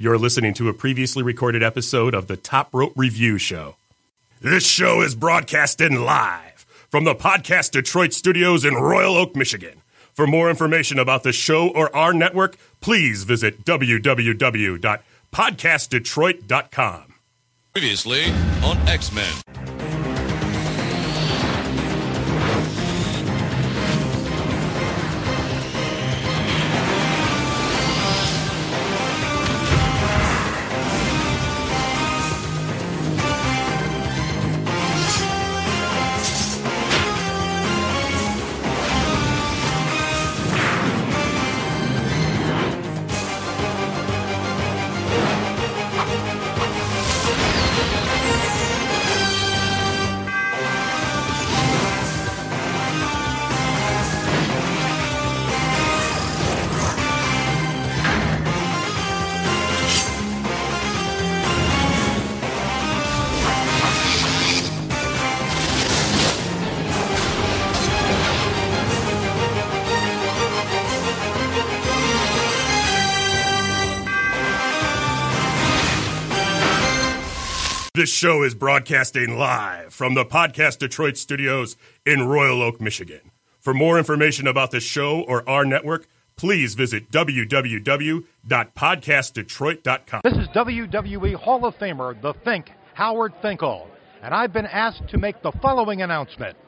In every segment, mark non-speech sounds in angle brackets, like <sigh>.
You're listening to a previously recorded episode of the Top Rope Review Show. This show is broadcasted live from the Podcast Detroit studios in Royal Oak, Michigan. For more information about the show or our network, please visit www.podcastdetroit.com. Previously on X Men. Show is broadcasting live from the Podcast Detroit studios in Royal Oak, Michigan. For more information about the show or our network, please visit www.podcastdetroit.com. This is WWE Hall of Famer, the Fink, Howard Finkel, and I've been asked to make the following announcement.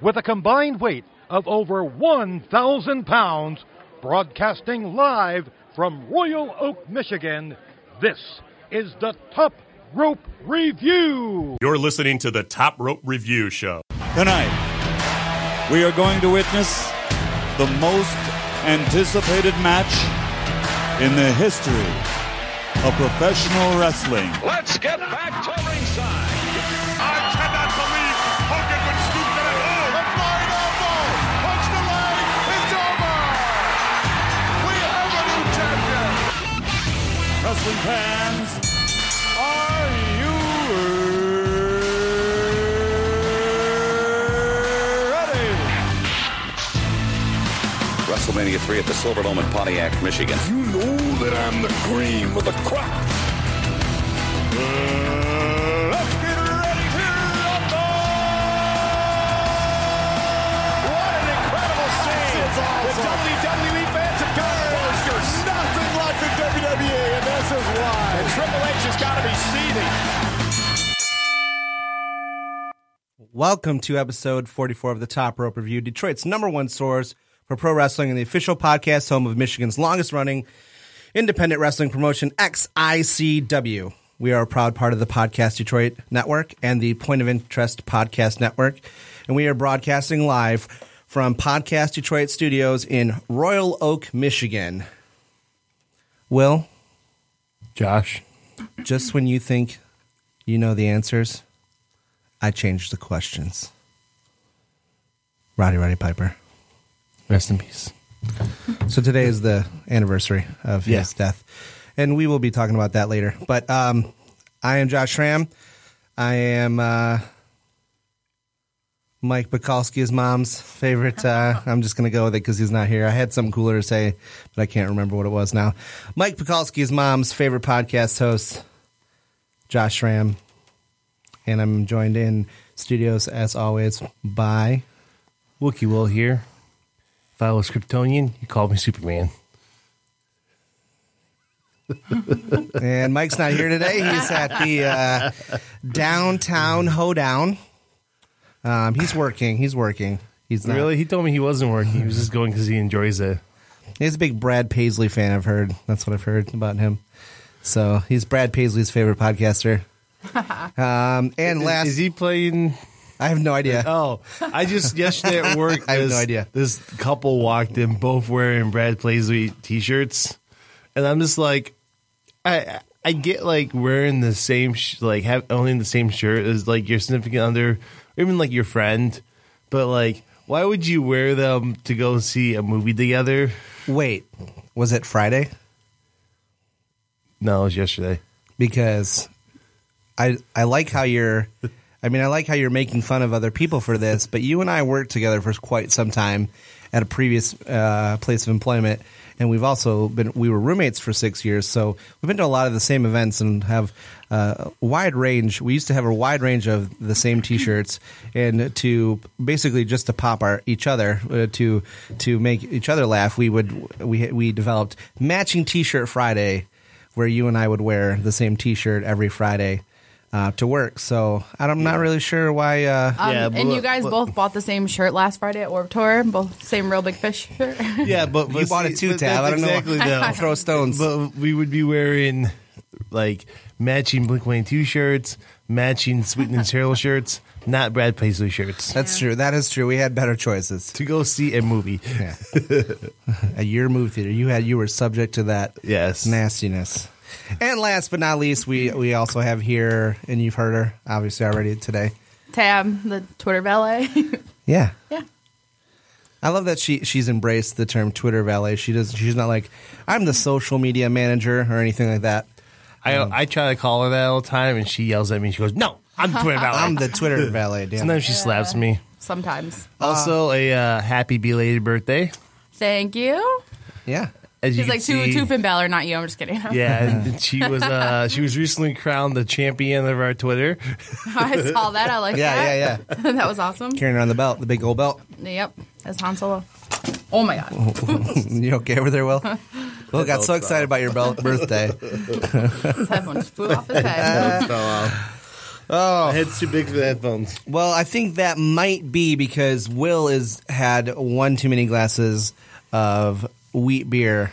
With a combined weight of over 1,000 pounds, broadcasting live from Royal Oak, Michigan, this is the Top Rope Review. You're listening to the Top Rope Review Show. Tonight, we are going to witness the most anticipated match in the history of professional wrestling. Let's get back to ringside. I cannot believe Hogan would stoop to that. Oh, the flying elbow! Punch the leg! It's over! We have a new champion! Wrestling fans, WrestleMania 3 at the Silverdome in Pontiac, Michigan. You know that I'm the cream of the crop. Mm, let's get ready to rumble! What an incredible scene! Awesome. The WWE fans have got bonkers. Nothing like the WWE, and this is why. And Triple H has got to be seething. Welcome to episode 44 of the Top Rope Review, Detroit's number one source for pro wrestling and the official podcast home of Michigan's longest running independent wrestling promotion, XICW. We are a proud part of the Podcast Detroit Network and the Point of Interest Podcast Network, and we are broadcasting live from Podcast Detroit studios in Royal Oak, Michigan. Will, Josh. just when you think you know the answers, I change the questions. Roddy Roddy Piper. Rest in peace. So today is the anniversary of Yeah. his death, and we will be talking about that later. But um, I am Josh Schramm. I am uh, Mike Bukowski's mom's favorite. Uh, <laughs> I'm just going to go with it because he's not here. I had something cooler to say, but I can't remember what it was now. Mike Bukowski's mom's favorite podcast host, Josh Schramm. And I'm joined in studios, as always, by Wookie Will here. If I was Kryptonian, you called me Superman. And Mike's not here today. He's at the uh, downtown hoedown. Um, he's working. He's working. He's not. Really? He told me he wasn't working. He was just going because he enjoys it. He's a big Brad Paisley fan. I've heard. That's what I've heard about him. So he's Brad Paisley's favorite podcaster. <laughs> Um, and last, Is he playing? I have no idea. <laughs> Oh, I just yesterday at work. <laughs> I have no idea. This couple walked in, both wearing Brad Paisley t-shirts, and I'm just like, I I get like wearing the same sh- like have owning the same shirt as like your significant other, or even like your friend, but like why would you wear them to go see a movie together? Wait, was it Friday? No, it was yesterday. Because I I like how you're. <laughs> I mean, I like how you're making fun of other people for this, but you and I worked together for quite some time at a previous uh, place of employment, and we've also been we were roommates for six years, so we've been to a lot of the same events and have uh, a wide range. We used to have a wide range of the same T-shirts, <laughs> and to basically just to pop our each other uh, to to make each other laugh, we would we we developed matching T-shirt Friday, where you and I would wear the same T-shirt every Friday. Uh, to work, so I'm not really sure why. Uh, Um, Yeah, and but- you guys but- both bought the same shirt last Friday at Warped Tour, both same Reel Big Fish shirt. <laughs> Yeah, but, You but bought see, it too, Tab. I don't know. exactly <laughs> though. Throw stones. But we would be wearing like matching Blink One Two shirts, matching Sweet and Terrible <laughs> shirts, not Brad Paisley shirts. That's true. That is true. We had better choices. to go see a movie. Yeah. At your movie theater, you had you were subject to that Yes. nastiness. And last but not least, we we also have here, and you've heard her obviously already today. Tab, the Twitter valet. <laughs> Yeah, yeah. I love that she she's embraced the term Twitter valet. She does. She's not like I'm the social media manager or anything like that. I I try to call her that all the time, and she yells at me. She goes, "No, I'm the Twitter valet." I'm the Twitter <laughs> valet. Damn. Sometimes she slaps me. Sometimes. Also, a uh, happy belated birthday. Thank you. Yeah. As you She's like two see- two Finn Balor, not you. I'm just kidding. Yeah, <laughs> she was uh, she was recently crowned the champion of our Twitter. <laughs> I saw that. I like Yeah, that. yeah, yeah. Yeah. <laughs> That was awesome. Carrying around the belt, the big old belt. Yep. That's Han Solo. Oh my god. you okay over there, Will? Will got so excited about your belt birthday. His headphone just flew off his head. Oh, my head's too big for the headphones. Well, I think that might be because Will is had one too many glasses of wheat beer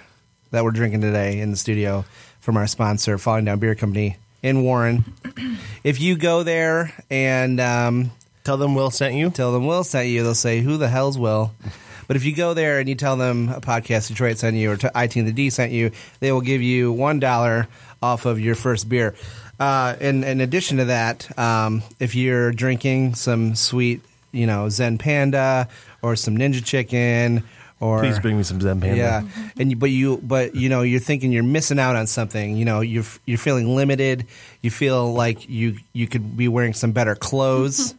that we're drinking today in the studio from our sponsor, Falling Down Beer Company in Warren. <clears throat> if you go there and um, Tell them Will sent you. tell them Will sent you, they'll say, "Who the hell's Will?" <laughs> But if you go there and you tell them a podcast Detroit sent you or to IT the D sent you, they will give you one dollar off of your first beer. Uh, in, in addition to that, um, if you're drinking some sweet, you know, Zen Panda or some Ninja Chicken, or Please bring me some Zen Panda. yeah, and you, but you but you know you're thinking you're missing out on something. You know you're you're feeling limited. You feel like you you could be wearing some better clothes.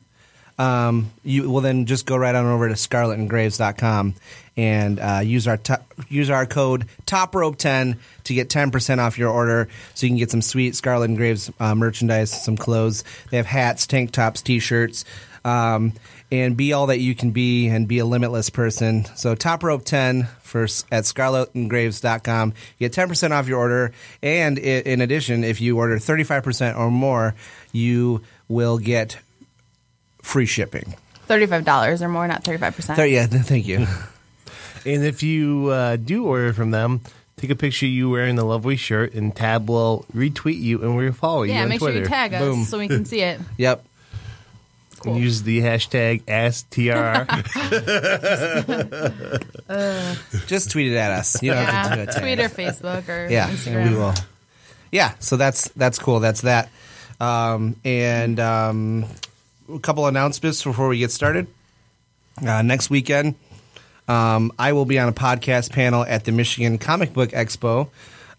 um, you well then just go right on over to scarletandgraves.com and uh, use our to- use our code top rope 10 to get 10% off your order so you can get some sweet scarlet and graves uh, merchandise some clothes they have hats tank tops t-shirts um, and be all that you can be and be a limitless person so top rope 10 for at scarletandgraves.com you get 10% off your order and in addition if you order 35% or more you will get free shipping Thirty-five dollars or more, not thirty-five percent. so, yeah thank you <laughs> And if you uh, do order from them, take a picture of you wearing the lovely shirt, and Tab will retweet you and we'll follow you Yeah, make Twitter. sure you tag us Boom. so we can see it. <laughs> yep And use the hashtag AskTRR. <laughs> <laughs> just tweet it at us. You don't have to do Yeah, it tag Twitter, us. Facebook, or yeah Instagram. and we will. Yeah so that's that's cool. That's that. Um, and um, a couple announcements before we get started. Uh, next weekend um, I will be on a podcast panel at the Michigan Comic Book Expo,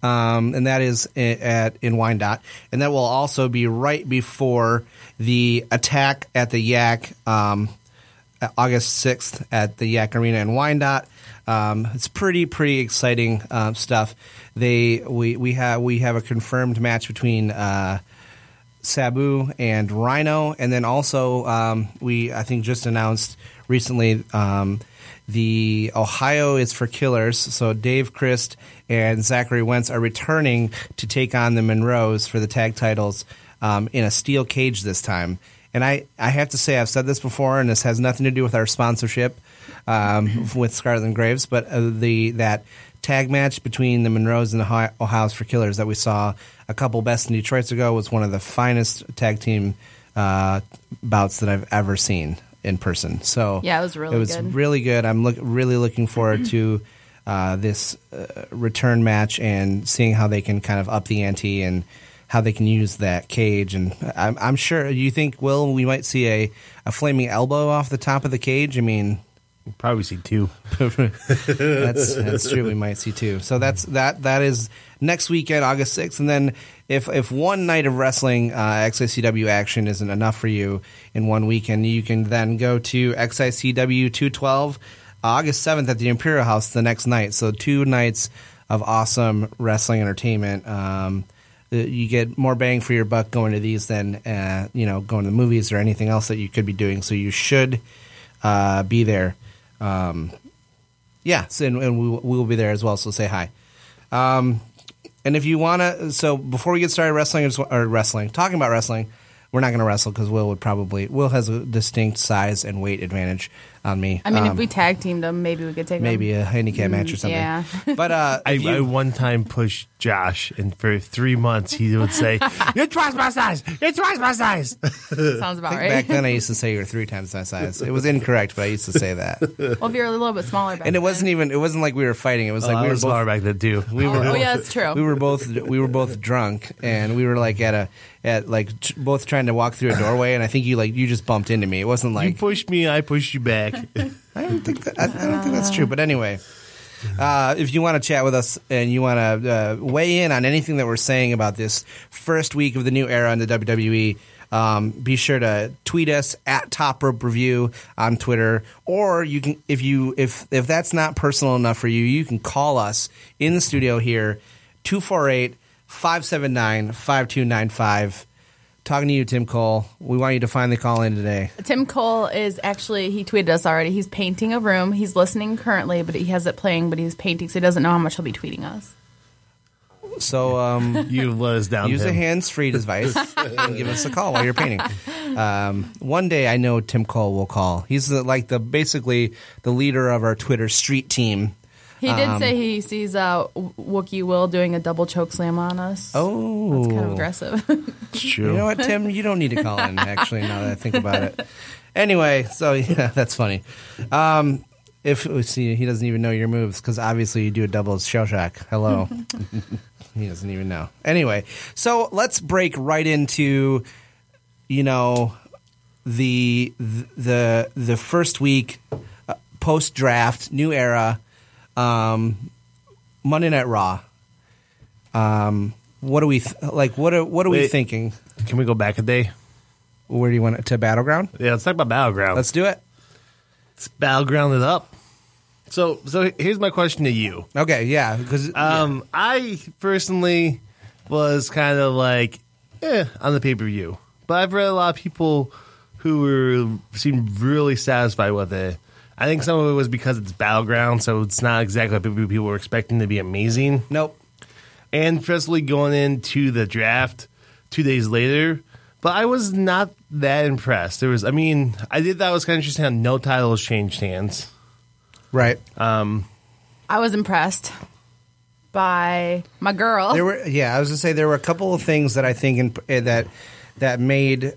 um, and that is at in Wyandotte, and that will also be right before the attack at the Yack, um, August sixth at the Yack Arena in Wyandotte. Um, it's pretty pretty exciting uh, stuff. They we we have we have a confirmed match between. Uh, Sabu and Rhino, and then also um, we I think just announced recently um, the Ohio is for Killers. So Dave Crist and Zachary Wentz are returning to take on the Monroes for the tag titles um, in a steel cage this time. And I, I have to say I've said this before, and this has nothing to do with our sponsorship um, with Scarlet and Graves, but uh, the that tag match between the Monroes and the Ohio- Ohio's for Killers that we saw a couple best in Detroit's ago was one of the finest tag team uh, bouts that I've ever seen in person. So Yeah, it was really it was good. really good. I'm look, really looking forward to uh, this uh, return match and seeing how they can kind of up the ante and how they can use that cage. And I'm, I'm sure you think, Will, we might see a, a flaming elbow off the top of the cage. I mean, Probably see two. <laughs> that's that's true. We might see two. So that's that. That is next weekend, August sixth, and then if if one night of wrestling uh, XICW action isn't enough for you in one weekend, you can then go to XICW two twelve August 7th at the Imperial House the next night. So two nights of awesome wrestling entertainment. Um, you get more bang for your buck going to these than uh, you know going to the movies or anything else that you could be doing. So you should uh, be there. Um, yeah, so, and, and we, will- we will be there as well. So say hi. Um, and if you want to, so before we get started wrestling, or wrestling, talking about wrestling, we're not going to wrestle because Will would probably Will has a distinct size and weight advantage on me. I mean, Um, if we tag teamed them, maybe we could take them. maybe them. a handicap match or Mm, something. yeah. but uh, I, you- I one time pushed Josh, and for three months he would say, <laughs> "You're twice my size. You're twice my size." <laughs> Sounds about right. back then I used to say you're three times my size. It was incorrect, but I used to say that. well, if you're a little bit smaller back and it then. wasn't even it wasn't like we were fighting. It was like Oh, I we were was both smaller back then too. we were <laughs> Oh, yeah, that's true. we were both we were both drunk and we were like at a at like t- both trying to walk through a doorway and I think you like you just bumped into me. It wasn't like you pushed me, I pushed you back. I don't think that, I, I don't think that's true. But anyway, uh, if you want to chat with us and you want to uh, weigh in on anything that we're saying about this first week of the new era in the WWE, um, be sure to tweet us at Top Rope Review on Twitter, or you can if you if if that's not personal enough for you, you can call us in the studio here 248 579 5295. Talking to you, Tim Cole. We want you to finally call in today. Tim Cole is actually he tweeted us already. He's painting a room. He's listening currently, but he has it playing, but he's painting, so he doesn't know how much he'll be tweeting us. So um, <laughs> You let us down. use a hands-free device and give us a call while you're painting. <laughs> Um, one day, I know Tim Cole will call. He's the, like the basically the leader of our Twitter street team. He did Um, say he sees uh, Wookie Will doing a double choke slam on us. Oh, That's kind of aggressive. <laughs> It's true. You know what, Tim? You don't need to call in. Actually, now that I think about it. <laughs> Anyway, so yeah, that's funny. Um, if see, he doesn't even know your moves because obviously you do a double shell shock. Hello, <laughs> he doesn't even know. Anyway, so let's break right into, you know, the the the first week uh, post draft, new era, um, Monday Night Raw. Um, what are we th- like? What are what are we Wait. thinking? Can we go back a day? Where do you want it to battleground? Yeah, let's talk about battleground. Let's do it. Let's battleground it up. So, so here's my question to you. Okay, yeah, because Um, I personally was kind of like, eh, on the pay per view, but I've read a lot of people who were seemed really satisfied with it. I think some of it was because it's battleground, so it's not exactly what people people were expecting to be amazing. nope. And especially going into the draft two days later, but I was not that impressed. There was, I mean, I did that was kind of interesting how no titles changed hands. Right. Um, I was impressed by my girl. There were yeah, I was gonna say there were a couple of things that I think in, eh, that that made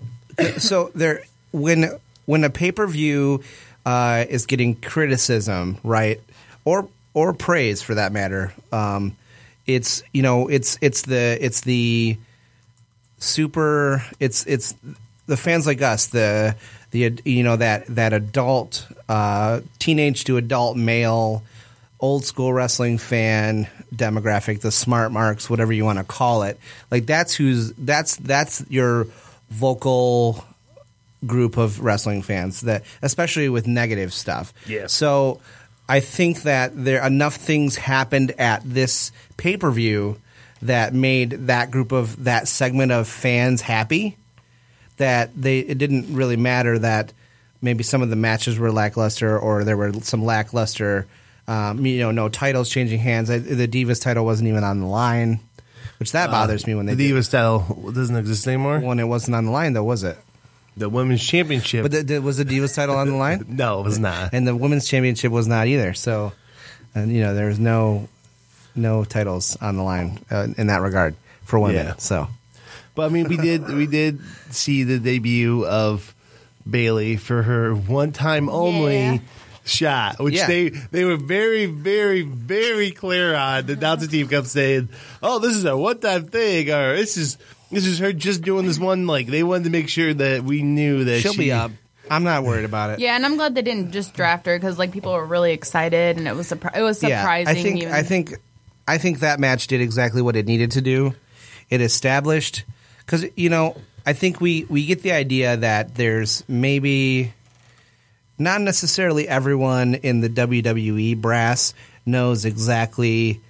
so there when when a pay per view uh, is getting criticism, right, or or praise for that matter, um, it's you know it's it's the it's the super it's it's the fans like us the the you know that that adult uh, teenage to adult male old school wrestling fan demographic the smart marks whatever you want to call it. Like that's who's that's that's your vocal group of wrestling fans that especially with negative stuff Yeah. so i think that there enough things happened at this pay-per-view that made that group of that segment of fans happy that they it didn't really matter that maybe some of the matches were lackluster or there were some lackluster um, you know no titles changing hands I, the divas title wasn't even on the line which that bothers me when they The Divas title doesn't exist anymore. when it wasn't on the line though was it The women's championship. but the, the, was the divas title on the <laughs> line no, it was not. and the women's championship was not either so and you know there was no no titles on the line uh, in that regard for women Yeah. so But I mean, we did we did see the debut of Bayley for her one time only Yeah. shot, which Yeah. they they were very very very clear on. The announcer team kept saying, "Oh, this is a one time thing," or "This is this is her just doing this one." Like they wanted to make sure that we knew that she'll she, be up i'm not worried about it yeah, and I'm glad they didn't just draft her because like people were really excited and it was surpri- it was surprising. Yeah, I think even. I think I think that match did exactly what it needed to do. It established because you know I think we we get the idea that there's maybe not necessarily everyone in the WWE brass knows exactly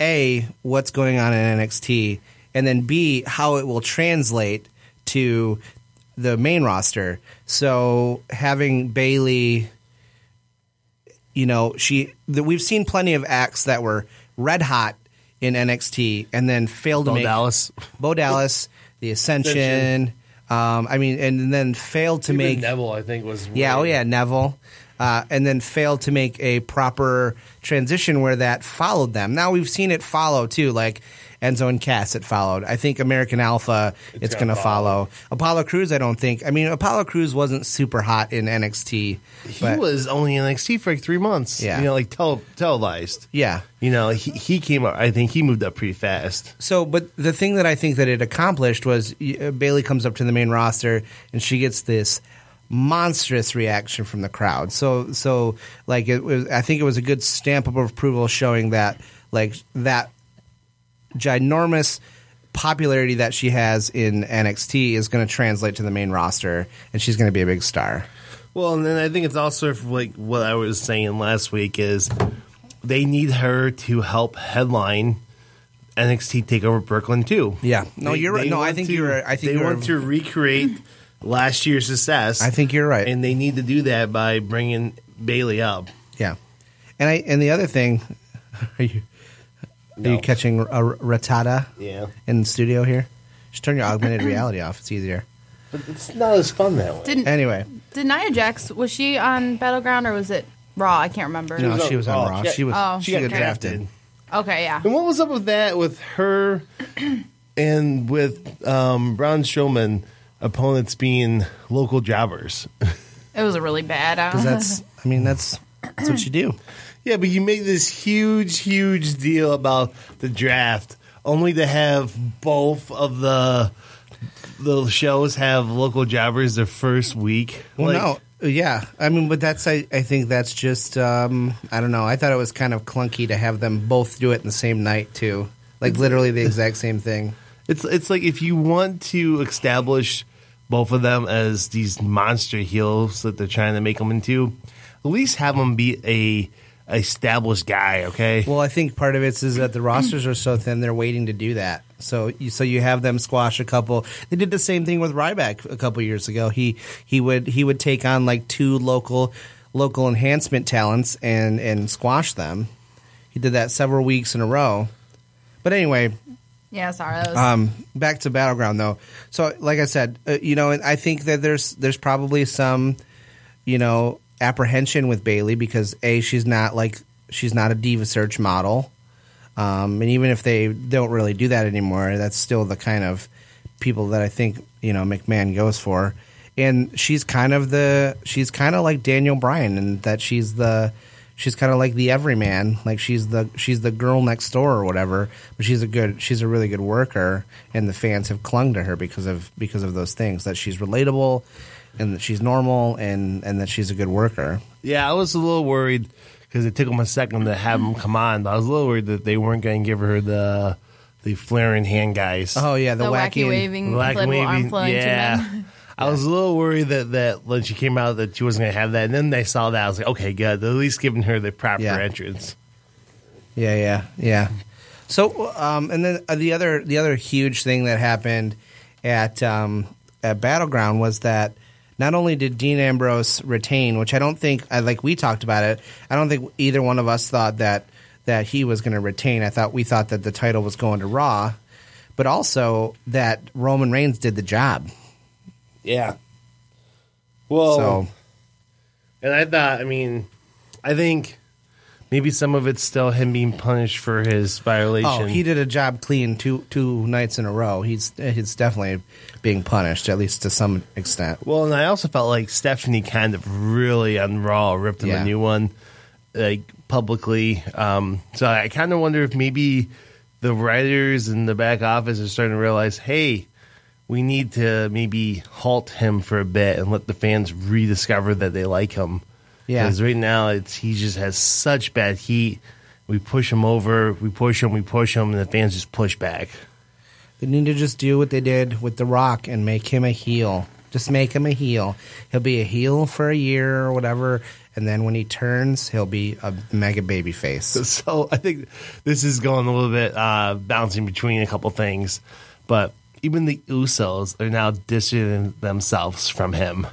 a what's going on in NXT, and then b how it will translate to the main roster. So having Bayley, you know, she the, we've seen plenty of acts that were red hot in NXT and then failed to Bo make Dallas. Bo Dallas, the Ascension. Ascension. Um, I mean, and then failed to Even make Neville, I think, was yeah, oh yeah, Neville. Uh, and then failed to make a proper transition where that followed them. Now we've seen it follow too, like Enzo and Cass. It followed. I think American Alpha. It's, going gonna to follow. Apollo Crews. I don't think. I mean, Apollo Crews wasn't super hot in NXT. He was only in NXT for like three months. Yeah. you know, like tel- televised. Yeah. You know, he, he came up. I think he moved up pretty fast. So, but the thing that I think that it accomplished was uh, Bayley comes up to the main roster and she gets this monstrous reaction from the crowd. So, so like it was, I think it was a good stamp of approval showing that like that ginormous popularity that she has in NXT is going to translate to the main roster and she's going to be a big star. Well, and then I think it's also like what I was saying last week is they need her to help headline NXT Takeover Brooklyn too. Yeah. No, They- you're right. No, I think to- you're. I think they want to recreate last year's success. I think you're right. and they need to do that by bringing Bayley up. Yeah, and I and the other thing, <laughs> are you are you catching a Rattata Yeah, in the studio here? Just turn your augmented <coughs> reality off. It's easier. but it's not as fun that way. Didn't Anyway, did Nia Jax was she on Battleground or was it Raw? I can't remember. no, was she was on Raw. Raw. She- She was. Oh, she got got drafted. drafted. Okay, yeah. And what was up with that with her <coughs> and with um, Braun Strowman opponents being local jobbers? <laughs> It was a really bad. Uh, Because that's. I mean, that's that's what you do. <coughs> <clears throat> Yeah, but you make this huge, huge deal about the draft, only to have both of the the shows have local jobbers the first week. Well, Like, no, yeah. I mean, but that's. I, I think that's just. Um, I don't know. I thought it was kind of clunky to have them both do it in the same night too. Like literally the exact same thing. It's it's like if you want to establish both of them as these monster heels that they're trying to make them into, at least have them be a established guy. Okay. Well, I think part of it is that the rosters are so thin; they're waiting to do that. So, you, so you have them squash a couple. They did the same thing with Ryback a couple years ago. He he would he would take on like two local local enhancement talents and and squash them. He did that several weeks in a row. But anyway, yeah, sorry. That was, um, back to battleground though. So, like I said, uh, you know, and I think that there's there's probably some, you know, apprehension with Bayley because a she's not like she's not a diva search model, um, and even if they don't really do that anymore, that's still the kind of people that I think you know McMahon goes for. And she's kind of the she's kind of like Daniel Bryan, and that she's the she's kind of like the everyman like she's the she's the girl next door or whatever but she's a good she's a really good worker and the fans have clung to her because of because of those things that she's relatable and that she's normal and and that she's a good worker Yeah, I was a little worried because it took them a second to have them come on. But I was a little worried that they weren't going to give her the the flaring hand guys. oh yeah the, the, wacky, wacky, waving Black inflatable arm waving, yeah. <laughs> I was a little worried that, that when she came out that she wasn't going to have that, and then they saw that I was like, okay, good. They're at least giving her the proper Yeah. entrance. Yeah, yeah, yeah. So, um, and then uh, the other the other huge thing that happened at um, at Battleground was that not only did Dean Ambrose retain, which I don't think, like we talked about it. I don't think either one of us thought that that he was going to retain. I thought we thought that the title was going to Raw, but also that Roman Reigns did the job. Yeah. Well, So and I thought, I mean, I think maybe some of it's still him being punished for his violation. Oh, he did a job clean two two nights in a row. He's he's definitely being punished, at least to some extent. Well, and I also felt like Stephanie kind of really on Raw ripped him Yeah. a new one, like publicly. Um, so I kind of wonder if maybe the writers in the back office are starting to realize, hey, we need to maybe halt him for a bit and let the fans rediscover that they like him. Yeah. Because right now it's he just has such bad heat. We push him over, we push him, we push him, and the fans just push back. They need to just do what they did with The Rock and make him a heel. Just make him a heel. He'll be a heel for a year or whatever, and then when he turns, he'll be a mega baby face. <laughs> So I think this is going a little bit uh, bouncing between a couple things, but even the Usos are now distancing themselves from him.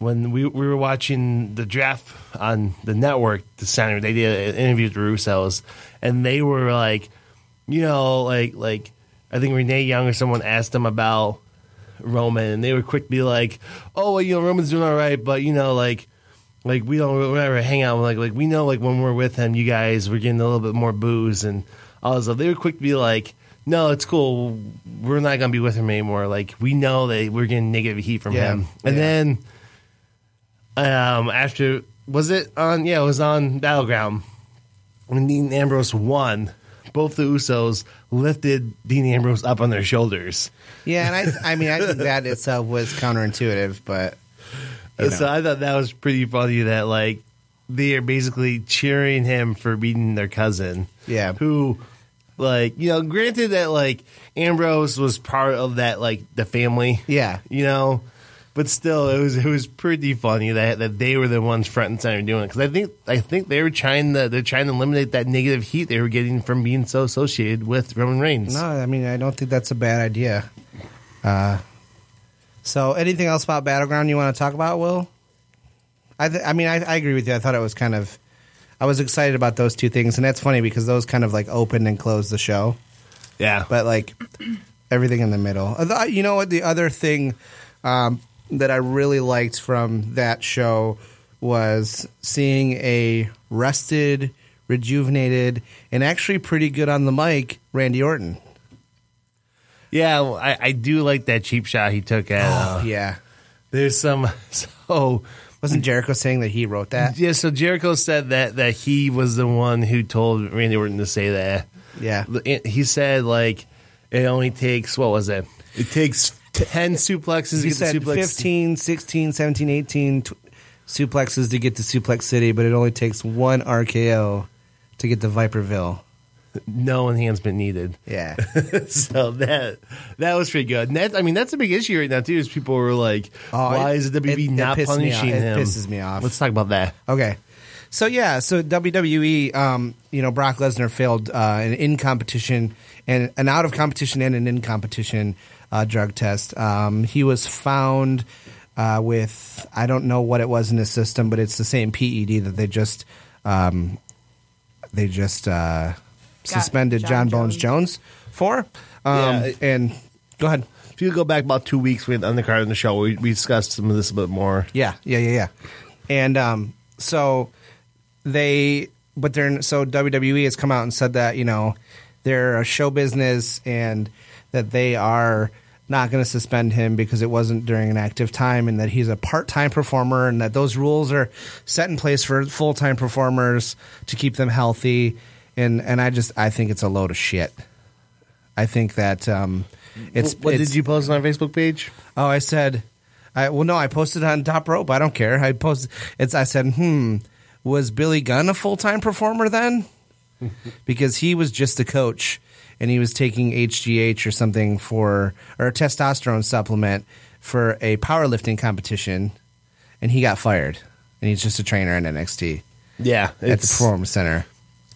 When we, we were watching the draft on the network the Saturday, they did an interview with the Usos, and they were like, you know, like like I think Renee Young or someone asked them about Roman, and they were quick to be like, "Oh, well, you know, Roman's doing all right, but you know, like, like we don't whatever hang out like like we know like when we're with him, you guys we're getting a little bit more booze and all this stuff." They were quick to be like, "No, it's cool. We're not gonna be with him anymore. Like we know that we're getting negative heat from Yeah, him." And yeah. then, um, after was it on? Yeah, it was on Battleground when Dean Ambrose won. Both the Usos lifted Dean Ambrose up on their shoulders. Yeah, and I, I mean, I think that itself was counterintuitive, but you So. I thought that was pretty funny that like they are basically cheering him for beating their cousin. Yeah. Who like, you know, granted that like Ambrose was part of that like the family. Yeah. You know, but still it was it was pretty funny that that they were the ones front and center doing it cuz I think I think they were trying to they're trying to eliminate that negative heat they were getting from being so associated with Roman Reigns. no, I mean, I don't think that's a bad idea. Uh, so, anything else about Battleground you want to talk about, Will? I, th- I mean, I, I agree with you. I thought it was kind of, I was excited about those two things, and that's funny because those kind of like opened and closed the show. Yeah. but like everything in the middle. You know what? The other thing um, that I really liked from that show was seeing a rested, rejuvenated, and actually pretty good on the mic Randy Orton. yeah, well, I, I do like that cheap shot he took at uh, yeah, There's some <laughs> so wasn't Jericho saying that he wrote that? yeah. So Jericho said that that he was the one who told Randy Orton to say that. Yeah, He said like it only takes what was it? It takes ten suplexes to he get said suplex. 15, 16, 17, 18 tw- suplexes to get to Suplex City, but it only takes one RKO to get to Viperville. No enhancement needed. Yeah. <laughs> so that that was pretty good. And that, I mean, that's a big issue right now too. Is people were like, Oh, "Why it- is the WB it- it not me punishing off. It pisses me off. Let's talk about that. Okay. So yeah, so WWE, um, you know, Brock Lesnar failed uh, an in competition and an out of competition and an in competition uh, drug test. Um, he was found uh, with I don't know what it was in his system, but it's the same PED that they just um, they just uh, suspended Jon, Jon Bones Jones for. Um, Yeah. and go ahead. If you go back about two weeks with undercard in the show, we, we discussed some of this a bit more. Yeah, yeah, yeah, yeah. And um, so they, but they're so WWE has come out and said that you know they're a show business and that they are not going to suspend him because it wasn't during an active time and that he's a part-time performer and that those rules are set in place for full-time performers to keep them healthy and and I just I think it's a load of shit. I think that um it's what it's- did you post on our Facebook page? Oh, I said, I well, no, I posted on Top Rope. I don't care. I posted. It's. I said, hmm, was Billy Gunn a full time performer then? <laughs> because he was just a coach, and he was taking HGH or something for or a testosterone supplement for a powerlifting competition, and he got fired, and he's just a trainer in NXT Yeah, at the Performance Center.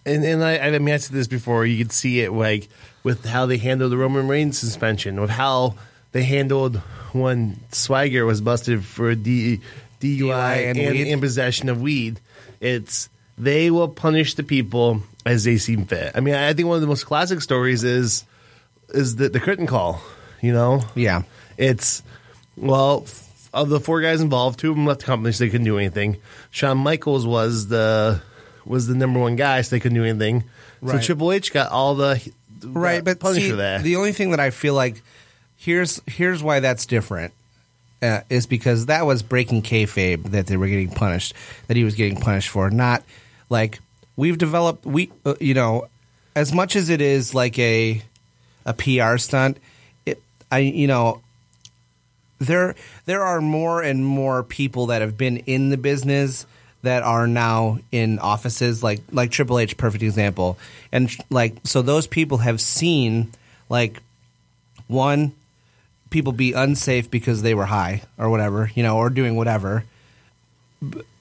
And and I, I mean I said this before. You could see it like with how they handled the Roman Reigns suspension, with how they handled when Swagger was busted for D, DUI, DUI and, and and, possession of weed. It's they will punish the people as they seem fit. I mean, I think one of the most classic stories is is the the curtain call. You know, Yeah, it's well of the four guys involved, two of them left the company, so they couldn't do anything. Shawn Michaels was the was the number one guy, so they couldn't do anything. So Right. Triple H got all the right but see, for that. the only thing that i feel like here's here's why that's different uh, is because that was breaking kayfabe that they were getting punished that he was getting punished for not like we've developed we uh, you know as much as it is like a a pr stunt it i you know there there are more and more people that have been in the business that are now in offices like like Triple H perfect example and like so those people have seen like one people be unsafe because they were high or whatever, you know, or doing whatever.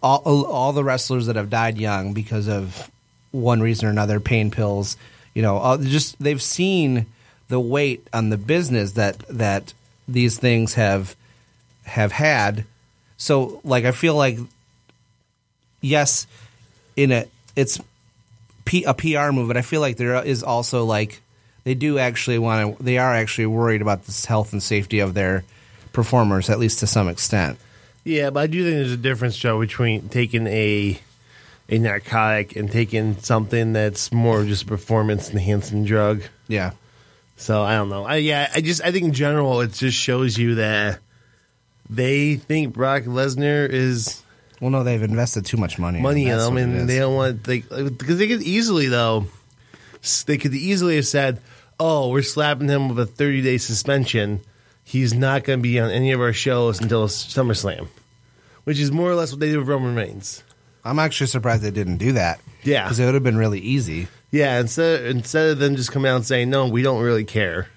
All, all the wrestlers that have died young because of one reason or another, pain pills, you know, just they've seen the weight on the business that that these things have have had. So, like, I feel like yes, in a it's P, a PR move, but I feel like there is also like they do actually want to. They are actually worried about the health and safety of their performers, at least to some extent. Yeah, but I do think there's a difference, Joe, between taking a a narcotic and taking something that's more just a performance enhancing drug. Yeah, So I don't know. I yeah, I just I think in general it just shows you that they think Brock Lesnar is well, no, they've invested too much money. money in them, and they don't want like because they could easily though they could easily have said, "Oh, we're slapping him with a 30 day suspension. He's not going to be on any of our shows until SummerSlam," which is more or less what they did with Roman Reigns. I'm actually surprised they didn't do that. Yeah. because it would have been really easy. Yeah, instead instead of them just coming out and saying, "No, we don't really care."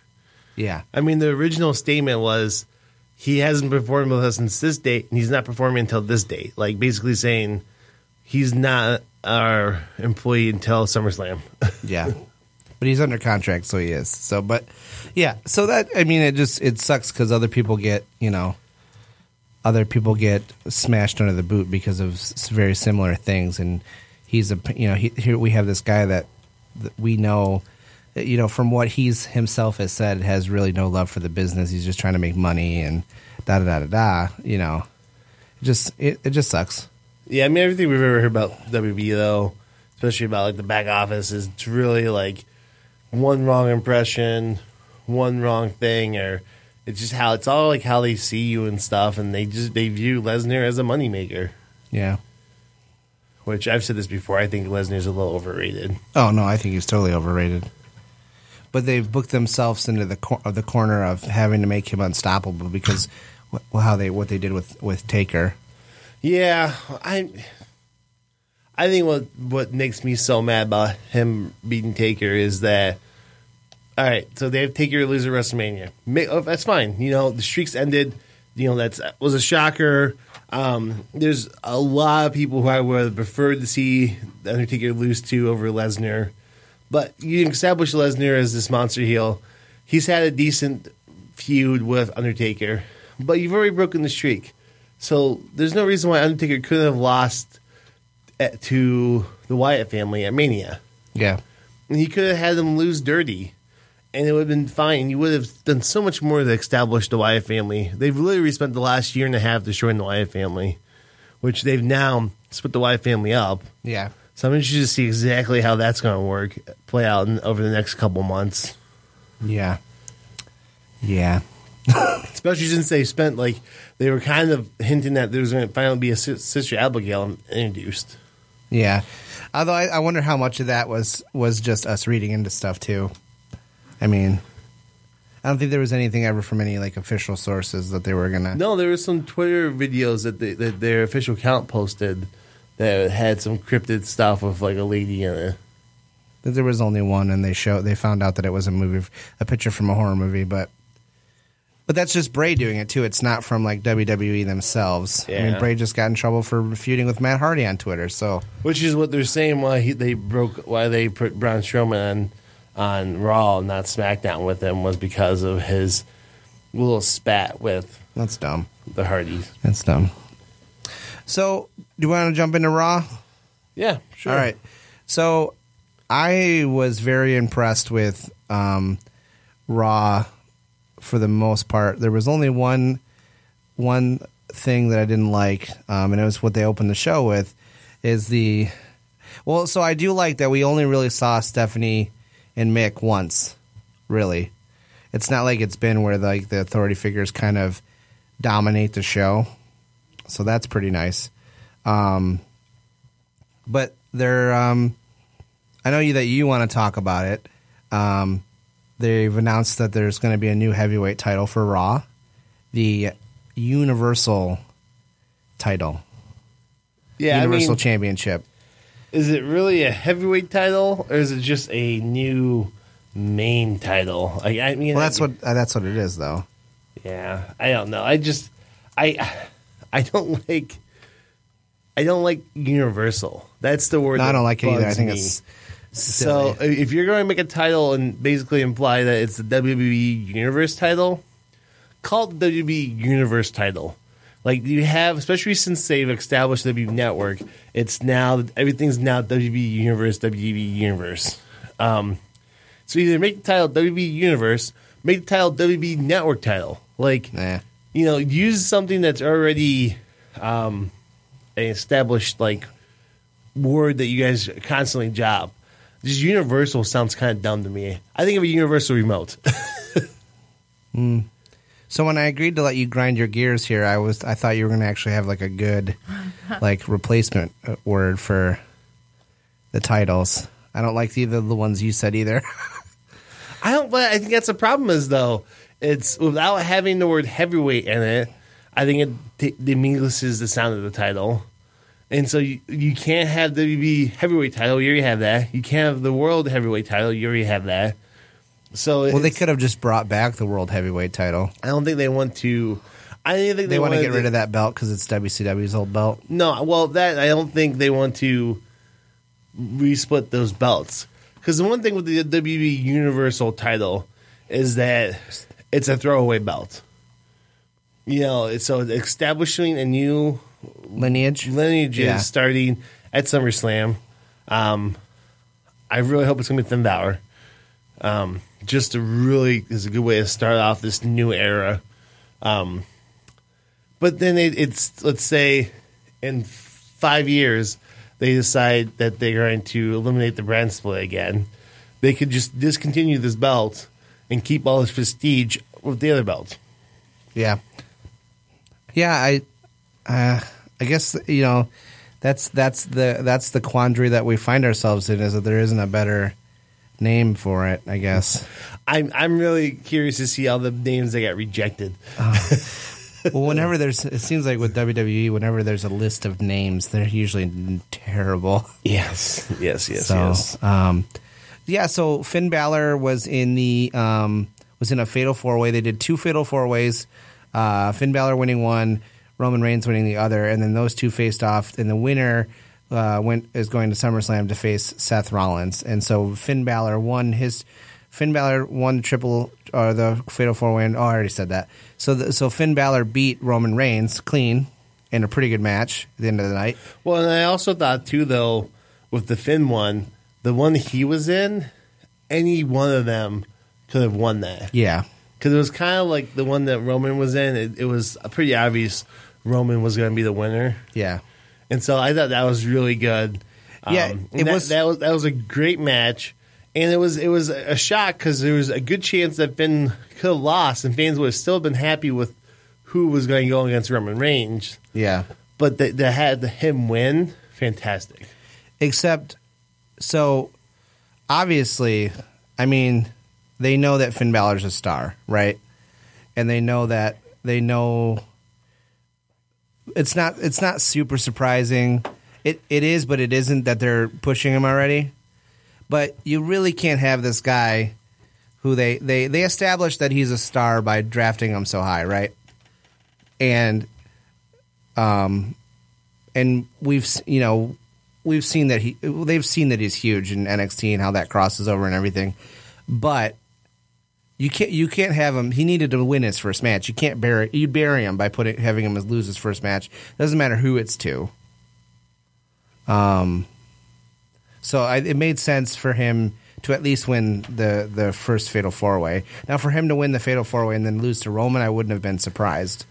Yeah, I mean, the original statement was he hasn't performed with us since this date, and he's not performing until this date. Like basically saying he's not our employee until SummerSlam. <laughs> yeah, but he's under contract, so he is. So, but yeah, so that I mean, it just it sucks because other people get you know, other people get smashed under the boot because of s- very similar things, and he's a you know he, here we have this guy that, that we know. You know, from what he's himself has said, has really no love for the business. He's just trying to make money and da da da da da. You know, it just it, it just sucks. yeah, I mean everything we've ever heard about WB though, especially about like the back office, is it's really like one wrong impression, one wrong thing, or it's just how it's all like how they see you and stuff, and they just they view Lesnar as a moneymaker. Yeah. Which I've said this before. I think Lesnar's a little overrated. Oh no, I think he's totally overrated. But they've booked themselves into the cor- the corner of having to make him unstoppable because wh- well, how they what they did with with Taker. Yeah, I I think what what makes me so mad about him beating Taker is that all right, so they have Taker lose at WrestleMania. Ma- oh, that's fine. You know, the streaks ended. You know, that's was a shocker. Um, there's a lot of people who I would have preferred to see the Undertaker lose to over Lesnar, but you can establish Lesnar as this monster heel. He's had a decent feud with Undertaker, but you've already broken the streak. So there's no reason why Undertaker couldn't have lost at, to the Wyatt family at Mania. Yeah, And he could have had them lose dirty, and it would have been fine. You would have done so much more to establish the Wyatt family. They've literally spent the last year and a half destroying the Wyatt family, which they've now split the Wyatt family up. yeah, So I'm interested to see exactly how that's going to work, play out in, over the next couple months. yeah, yeah. <laughs> Especially since they spent like they were kind of hinting that there was going to finally be a sister Abigail introduced. Yeah. Although I, I wonder how much of that was was just us reading into stuff too. I mean, I don't think there was anything ever from any like official sources that they were gonna. No, there were some Twitter videos that, they, that their official account posted that had some cryptid stuff with like a lady in it. that there was only one, and they show they found out that it was a movie, a picture from a horror movie, but. But that's just Bray doing it too. It's not from like WWE themselves. I mean, Bray just got in trouble for feuding with Matt Hardy on Twitter. So Which is what they're saying why he, they broke why they put Braun Strowman on on Raw and not SmackDown with him was because of his little spat with that's dumb. the Hardys. That's dumb. So, do you want to jump into Raw? Yeah, sure. All right. So I was very impressed with um, Raw for the most part. There was only one one thing that I didn't like, um, and it was what they opened the show with. Is the well? So I do like that we only really saw Stephanie and Mick once. Really, it's not like it's been where like the authority figures kind of dominate the show. So that's pretty nice. Um, but they're um, I know you that you want to talk about it. Um, they've announced that there's going to be a new heavyweight title for Raw, the Universal title, Yeah, I Universal mean, Championship. Is it really a heavyweight title or is it just a new main title? Like, I mean, Well, that's what uh, that's what it is, though. Yeah, I don't know. I just I I don't <laughs> like I don't like Universal. That's the word. No, I don't like it either. I think me. it's so. silly. If you're going to make a title and basically imply that it's the WWE Universe title, call it the WWE Universe title. Like you have, especially since they've established the WWE Network, it's now everything's now WWE Universe, WWE Universe. Um, so either make the title WWE Universe, make the title WWE Network title. Like Nah. you know, use something that's already um, an established like word that you guys constantly job. Just universal sounds kind of dumb to me. I think of a universal remote. <laughs> So when I agreed to let you grind your gears here, I was I thought you were going to actually have like a good <laughs> like replacement uh, word for the titles. I don't like either of the ones you said either. <laughs> I don't. But I think that's the problem. Is though it's without having the word heavyweight in it. I think it t- diminishes the sound of the title, and so you, you can't have the WB heavyweight title. You already have that. You can't have the world heavyweight title. You already have that. So well, they could have just brought back the world heavyweight title. I don't think they want to. I think they, They want to get rid of that belt because it's WCW's old belt. No, well, that I don't think they want to resplit those belts. Because the one thing with the WWE Universal title is that it's a throwaway belt. You know, it's, so establishing a new Lineage. lineage Yeah. starting at SummerSlam. Um, I really hope it's going to be Finn Balor. Um, just a really is a good way to start off this new era. Um, but then it, it's let's say in five years they decide that they're going to eliminate the brand split again. They could just discontinue this belt and keep all this prestige with the other belt. Yeah. Yeah, I uh, I guess you know that's that's the that's the quandary that we find ourselves in is that there isn't a better name for it, I guess. <laughs> I'm I'm really curious to see all the names that got rejected. well, whenever there's it seems like with WWE whenever there's a list of names, they're usually terrible. <laughs> Yes, yes, yes, so, yes. Um, yeah, so Finn Balor was in the um, was in a fatal four way. They did two fatal four ways. Uh, Finn Balor winning one, Roman Reigns winning the other, and then those two faced off. And the winner uh, went is going to SummerSlam to face Seth Rollins. And so Finn Balor won his. Finn Balor won the triple or the fatal four way. Oh, I already said that. So the, so Finn Balor beat Roman Reigns clean in a pretty good match at the end of the night. Well, and I also thought too, though, with the Finn one, the one he was in, any one of them could have won that. Yeah. Because it was kind of like the one that Roman was in. It, it was pretty obvious Roman was going to be the winner. Yeah. And so I thought that was really good. Yeah, Um, it that, was- that was that was a great match, and it was it was a shock because there was a good chance that Finn could have lost, and fans would have still been happy with who was going to go against Roman Reigns. Yeah. But they, they had him win, fantastic. Except, so obviously, I mean, they know that Finn Balor's a star, right? And they know that they know it's not it's not super surprising. It it is, but it isn't that they're pushing him already. But you really can't have this guy who they they they established that he's a star by drafting him so high, right? And um and we've you know we've seen that he they've seen that he's huge in NXT and how that crosses over and everything. But you can't you can't have him. He needed to win his first match. You can't bury you bury him by putting having him lose his first match. Doesn't matter who it's to. Um. So I, it made sense for him to at least win the the first Fatal Four Way. Now for him to win the Fatal Four Way and then lose to Roman, I wouldn't have been surprised.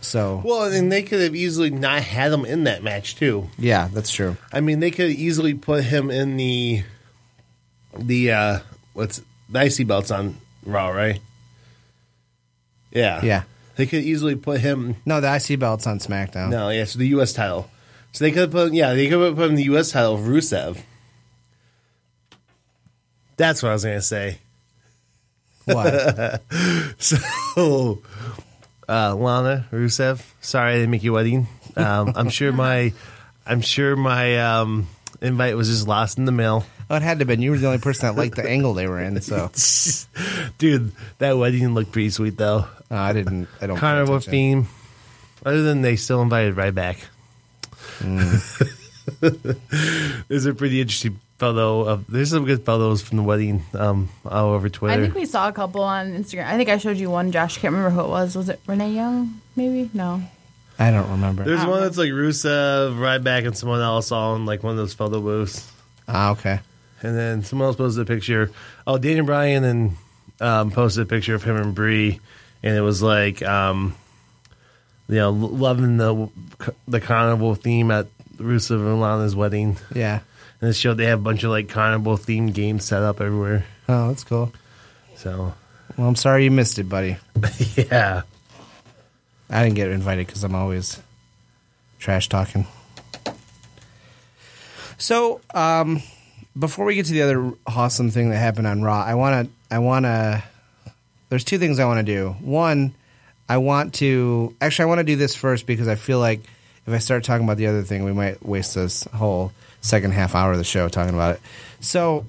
So Well, and they could have easily not had him in that match too. yeah, that's true. I mean, they could have easily put him in the the uh what's the IC belts on Raw, right? Yeah, Yeah. They could easily put him. No, the IC belt's on SmackDown. No, yeah, so the U.S. title. So they could put, yeah, they could put him in the U.S. title of Rusev. That's what I was gonna say. What? <laughs> So, uh, Lana Rusev. Sorry, I didn't make your wedding. Um, I'm sure my, I'm sure my um, invite was just lost in the mail. Oh, it had to have been. You were the only person that liked the angle they were in, so <laughs> Dude, that wedding looked pretty sweet though. uh, I didn't. I don't. pay Carnival attention. theme. Other than they still invited right back. <laughs> there's a pretty interesting photo of. There's some good photos from the wedding um, all over Twitter. I think we saw a couple on Instagram. I think I showed you one, Josh. Can't remember who it was. Was it Renee Young? Maybe no. I don't remember. There's Oh. one that's like Rusev, Ryback, and someone else all in like one of those photo booths. Ah, okay. And then someone else posted a picture. Oh, Daniel Bryan and um, posted a picture of him and Brie, and it was like, um, you know, loving the the carnival theme at Rusev and Lana's wedding. Yeah. And it showed they have a bunch of like carnival themed games set up everywhere. Oh, that's cool. So Well, I'm sorry you missed it, buddy. <laughs> yeah, I didn't get invited because I'm always trash talking. So, um, before we get to the other awesome thing that happened on Raw, I want to, I want to, there's two things I want to do. One, I want to, actually, I want to do this first because I feel like if I start talking about the other thing, we might waste this whole second half hour of the show talking about it. So,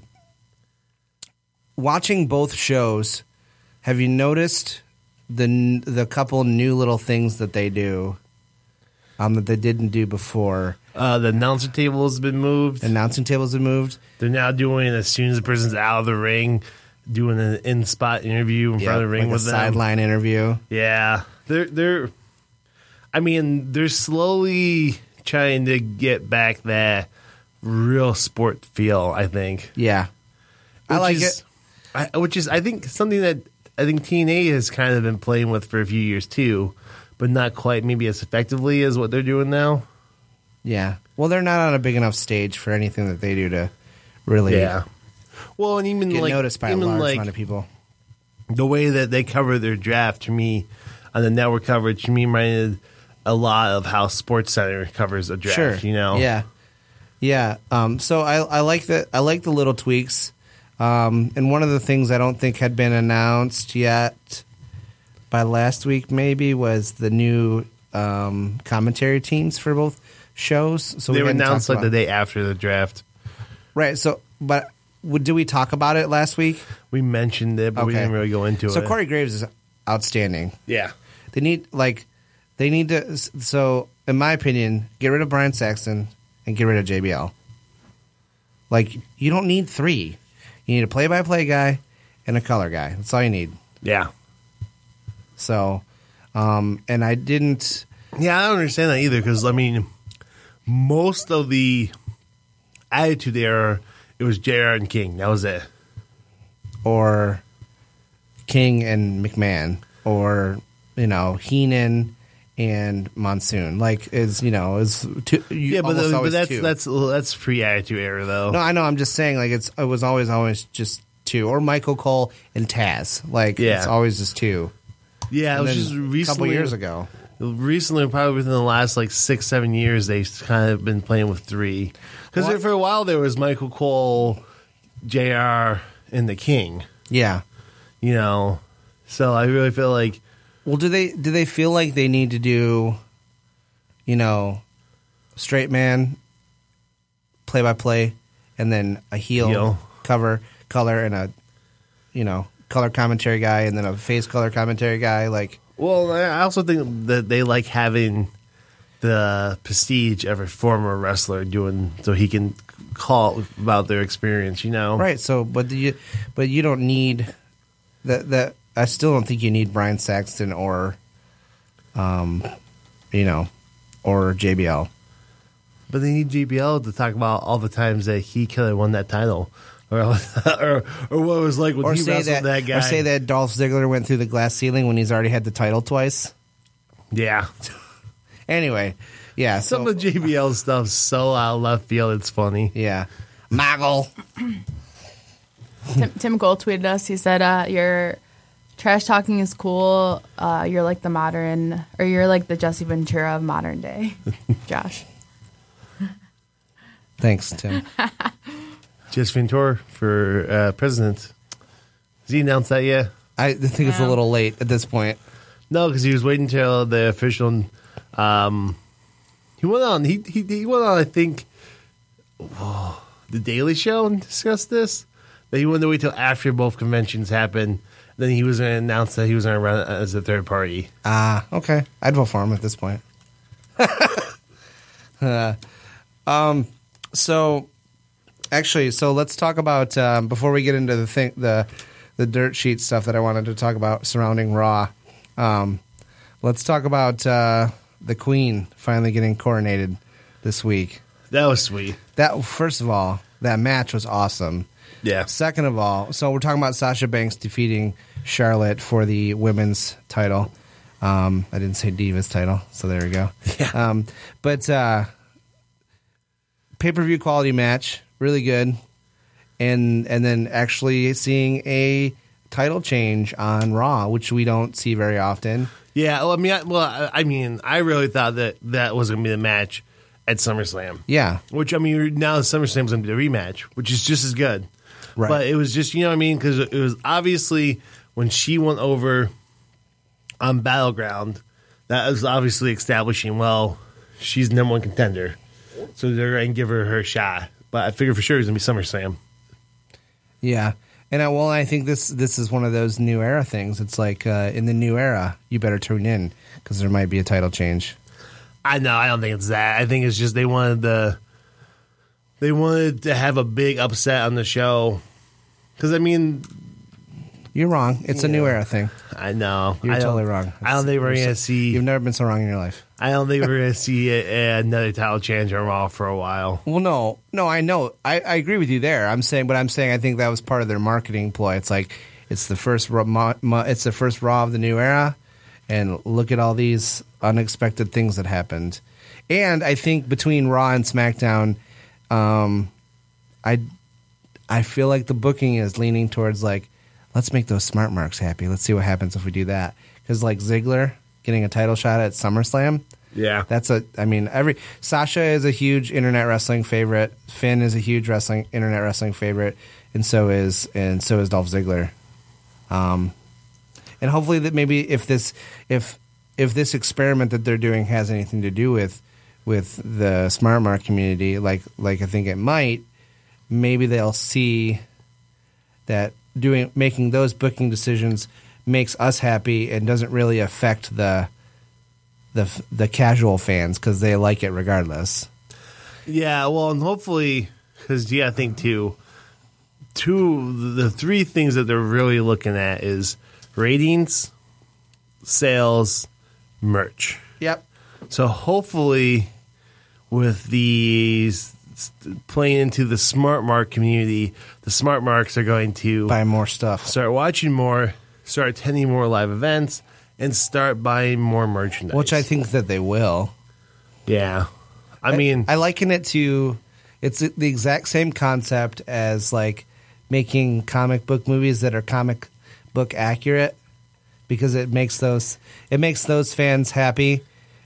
watching both shows, have you noticed the the couple new little things that they do um, that they didn't do before? uh, the announcer table has been moved. Announcing tables have been moved. They're now doing as soon as the person's out of the ring, doing an in spot interview in front of the ring like with a them. sideline interview. Yeah, they're they're. I mean, they're slowly trying to get back that real sport feel. I think. Yeah, I Which like is- it. I, which is, I think, something that I think TNA has kind of been playing with for a few years too, but not quite maybe as effectively as what they're doing now. Yeah. Well, they're not on a big enough stage for anything that they do to really Yeah. Well, and even get like noticed by a large like amount of people. the way that they cover their draft to me on the network coverage to me reminded a lot of how Sports Center covers a draft. Sure. You know. Yeah. Yeah. Um, so I, I like the I like the little tweaks. Um, and one of the things I don't think had been announced yet by last week, maybe, was the new um, commentary teams for both shows. So they we were announced like the day after the draft. right. So, but w- did we talk about it last week? We mentioned it, but we didn't really go into so it. So Corey Graves is outstanding. yeah. They need like they need to. So, in my opinion, get rid of Byron Saxton and get rid of JBL. Like you don't need three. You need a play-by-play guy and a color guy. That's all you need. Yeah. So, um, and I didn't. Yeah, I don't understand that either because I mean, most of the attitude there, it was Jr. and King. That was it. or King and McMahon, or you know Heenan and Monsoon. Like is you know is two, you Yeah, but, almost but that's two. that's that's pre attitude era though. no. I know. I'm just saying like it's it was always always just two, or Michael Cole and Taz. Like Yeah. it's always just two. Yeah, it was just a recently, couple years ago. Recently, probably within the last like six seven years, they've kind of been playing with three. Because Well- for a while there was Michael Cole, Jr. and the King. Yeah. You know, so I really feel like Well, do they do they feel like they need to do, you know, straight man, play by play, and then a heel, Heel. cover color and a, you know, color commentary guy, and then a face color commentary guy. Like, Well, I also think that they like having the prestige of a former wrestler doing so he can call about their experience. You know, right? So, but do you, but you don't need that. That I still don't think you need Byron Saxton or, um, you know, or JBL. But they need JBL to talk about all the times that he could have won that title, or <laughs> or, or what it was like when or he say wrestled that, that, guy. or say that Dolph Ziggler went through the glass ceiling when he's already had the title twice. yeah. <laughs> Anyway, yeah. Some So of the JBL stuff's so out of left field. It's funny. yeah, Maggle. Tim, Tim Gold tweeted us. He said, uh, "Your trash talking is cool. Uh, you're like the modern, or you're like the Jesse Ventura of modern day." <laughs> Josh, Thanks, Tim. Jesse Ventura for uh, president. Has he announced that yet? I think it's a little late at this point. No, because he was waiting until the official. Um, he went on. He, he he went on. I think. oh, the Daily Show and discussed this. That he wanted to wait till after both conventions happened. Then he was going to announce that he was going to run as a third party. Ah, okay. I'd vote for him at this point. <laughs> Uh, um, so actually, so let's talk about um, before we get into the thing, the the dirt sheet stuff that I wanted to talk about surrounding Raw. Um, let's talk about uh, the Queen finally getting coronated this week. That was sweet. That first of all, that match was awesome. Yeah. Second of all, so we're talking about Sasha Banks defeating Charlotte for the women's title. Um, I didn't say Divas title, so there we go. <laughs> Yeah. Um, but uh, pay per view quality match, really good, and and then actually seeing a title change on Raw, which we don't see very often. Yeah, well, I mean, I, well, I- mean, I really thought that that was going to be the match at SummerSlam. Yeah, Which I mean, now SummerSlam's going to be the rematch, which is just as good. Right. But it was just you know what I mean because it was obviously when she went over on Battleground, that was obviously establishing well she's number one contender, so they're going to give her her shot. But I figured for sure it was going to be SummerSlam. yeah. And I, well, I think this this is one of those new era things. It's like uh, in the new era, you better tune in because there might be a title change. I know. I don't think it's that. I think it's just they wanted the they wanted to have a big upset on the show. Because I mean, You're wrong. It's a new era thing. I know You're I totally wrong. I don't think we're You're gonna so- see. You've never been so wrong in your life. I don't think we're gonna see a, another title change on Raw for a while. Well, no, no, I know. I, I agree with you there. I'm saying, but I'm saying I think that was part of their marketing ploy. It's like it's the first Raw, it's the first Raw of the new era, and look at all these unexpected things that happened. And I think between Raw and SmackDown, um, I I feel like the booking is leaning towards like let's make those smart marks happy. Let's see what happens if we do that. Because like Ziggler getting a title shot at SummerSlam. Yeah, That's a. I mean, every Sasha is a huge internet wrestling favorite. Finn is a huge wrestling internet wrestling favorite, and so is and so is Dolph Ziggler. Um, and hopefully that maybe if this if if this experiment that they're doing has anything to do with with the smart mark community, like like I think it might, maybe they'll see that doing making those booking decisions makes us happy and doesn't really affect the the the casual fans because they like it regardless. yeah. Well, and hopefully, because yeah, I think too. Two, the three things that they're really looking at is ratings, sales, merch. Yep. So hopefully, with these playing into the smart mark community, the smart marks are going to Buy more stuff. start watching more, start attending more live events, and start buying more merchandise. Which I think that they will. yeah. I mean, I liken it to it's the exact same concept as like making comic book movies that are comic book accurate because it makes those it makes those fans happy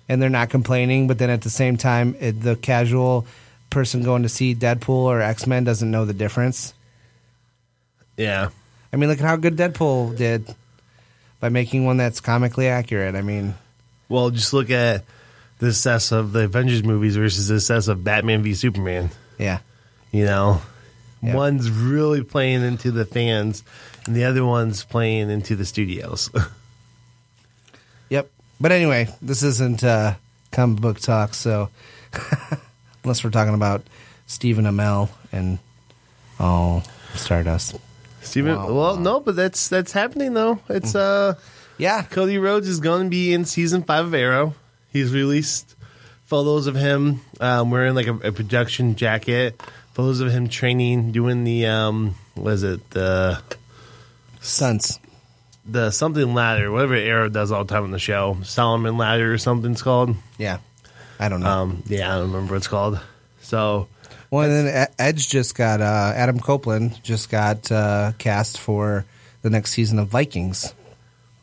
and they're not complaining but then at the same time it, the casual person going to see Deadpool or X-Men doesn't know the difference. yeah. I mean look at how good Deadpool did by making one that's comically accurate. I mean Well, just look at the success of the Avengers movies versus the success of Batman v Superman. yeah. You know, Yeah. one's really playing into the fans, and the other one's playing into the studios. <laughs> Yep. But anyway, this isn't uh, comic book talk, so <laughs> unless we're talking about Stephen Amell and oh Stardust. Steven, Wow. well, no, but that's that's happening though. It's uh, Yeah. Cody Rhodes is going to be in season five of Arrow. He's released photos of him um, wearing like a, a production jacket, photos of him training, doing the um, what is it the sense the something ladder, whatever Arrow does all the time on the show, Solomon ladder or something's called. Yeah. I don't know. Um, yeah, I don't remember what it's called. So well, and then Edge just got uh, Adam Copeland just got uh, cast for the next season of Vikings.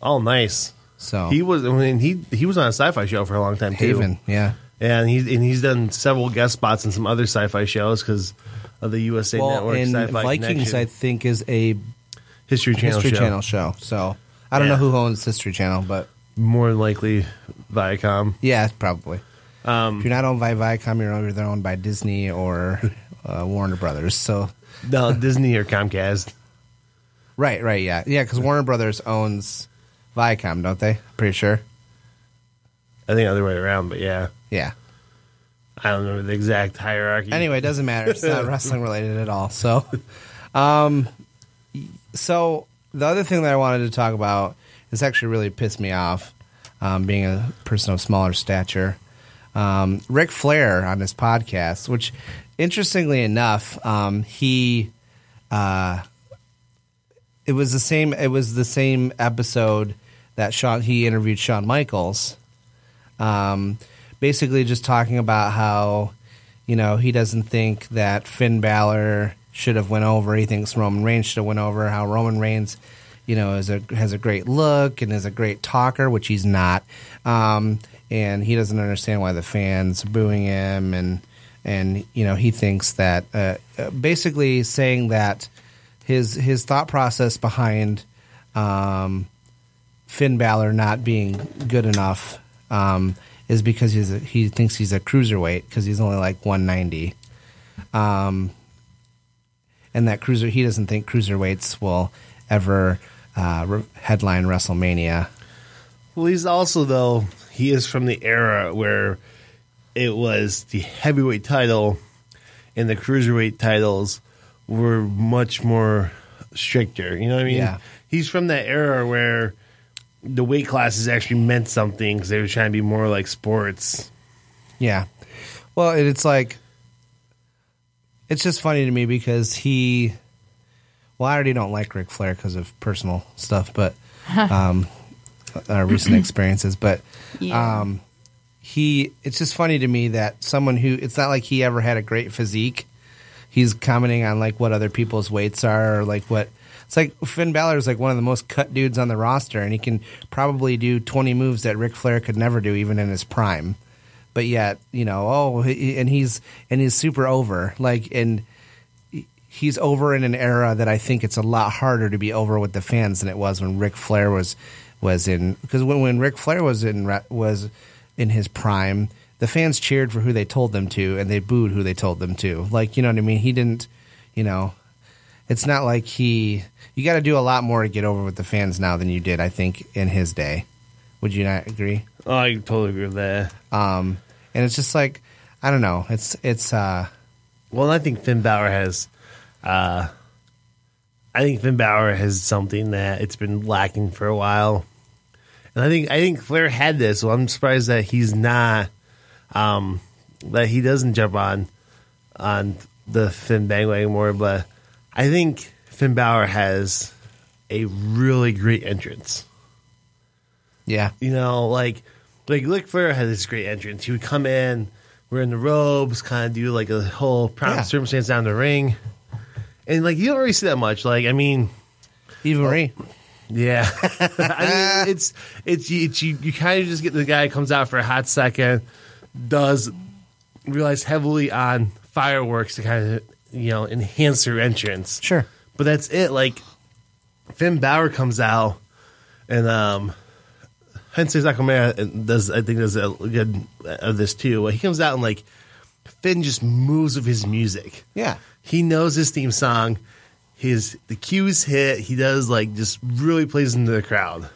oh, nice. So He was. I mean, he he was on a sci-fi show for a long time too. Haven, yeah. and he's and he's done several guest spots in some other sci-fi shows because of the USA Well, Network and Sci-Fi Vikings, Connection. I think, is a History Channel History show. Channel show. So I don't Yeah. know who owns History Channel, but More than likely, Viacom. yeah, probably. Um, If you're not owned by Viacom, you're either owned by Disney or uh, Warner Brothers. So No, Disney or Comcast. right, right, yeah, yeah, because Warner Brothers owns Viacom, don't they? Pretty sure. I think other way around, but yeah. Yeah. I don't remember the exact hierarchy. Anyway, it doesn't matter. It's not <laughs> wrestling related at all. So, um, so the other thing that I wanted to talk about this actually really pissed me off, um, being a person of smaller stature. Um, Ric Flair on his podcast, which interestingly enough, um, he, uh, it was the same. It was the same episode that Shawn he interviewed Shawn Michaels. Um, basically, just talking about how you know he doesn't think that Finn Balor should have went over. He thinks Roman Reigns should have went over. How Roman Reigns, you know, is a has a great look and is a great talker, which he's not. Um, and he doesn't understand why the fans are booing him, and and you know he thinks that uh, uh, basically saying that his his thought process behind um, Finn Balor not being good enough um, is because he's a, he thinks he's a cruiserweight because he's only like 190. Um, and that cruiser he doesn't think cruiserweights will ever uh, re- headline WrestleMania. Well, he's also though he is from the era where it was the heavyweight title and the cruiserweight titles were much more stricter. You know what I mean? Yeah. He's from that era where the weight classes actually meant something because they were trying to be more like sports. Yeah. Well, it's like it's just funny to me because he. Well, I already don't like Ric Flair because of personal stuff, but <laughs> um, our recent <clears throat> experiences. But Yeah. um, he, it's just funny to me that someone who it's not like he ever had a great physique. He's commenting on like what other people's weights are, or like what it's like. Finn Balor is like one of the most cut dudes on the roster, and he can probably do twenty moves that Ric Flair could never do, even in his prime but yet you know oh and he's and he's super over like and he's over in an era that I think it's a lot harder to be over with the fans than it was when Ric Flair was was in because when when Ric Flair was in was in his prime the fans cheered for who they told them to and they booed who they told them to like you know what I mean he didn't you know it's not like he you got to do a lot more to get over with the fans now than you did I think in his day would you not agree Oh, I totally agree with that. um, and it's just like I don't know. It's it's uh, Well, I think Finn Balor has. Uh, I think Finn Balor has something that it's been lacking for a while, and I think I think Flair had this. So I'm surprised that he's not. Um, that he doesn't jump on on the Finn bandwagon more, but I think Finn Balor has a really great entrance. yeah, You know, like like Ric Flair had this great entrance. He would come in, wearing the robes, kind of do like a whole proud Yeah. circumstance down the ring, and like you don't really see that much. Like I mean, Eva Marie. yeah, <laughs> I mean it's it's you it's, you, you kind of just get the guy comes out for a hot second, does relies heavily on fireworks to kind of you know enhance their entrance. Sure. But that's it. Like Finn Balor comes out, and um, Henry Nakamura does I think does a good of this too. He comes out and like Finn just moves with his music. Yeah. He knows his theme song. His the cues hit. He does like just really plays into the crowd.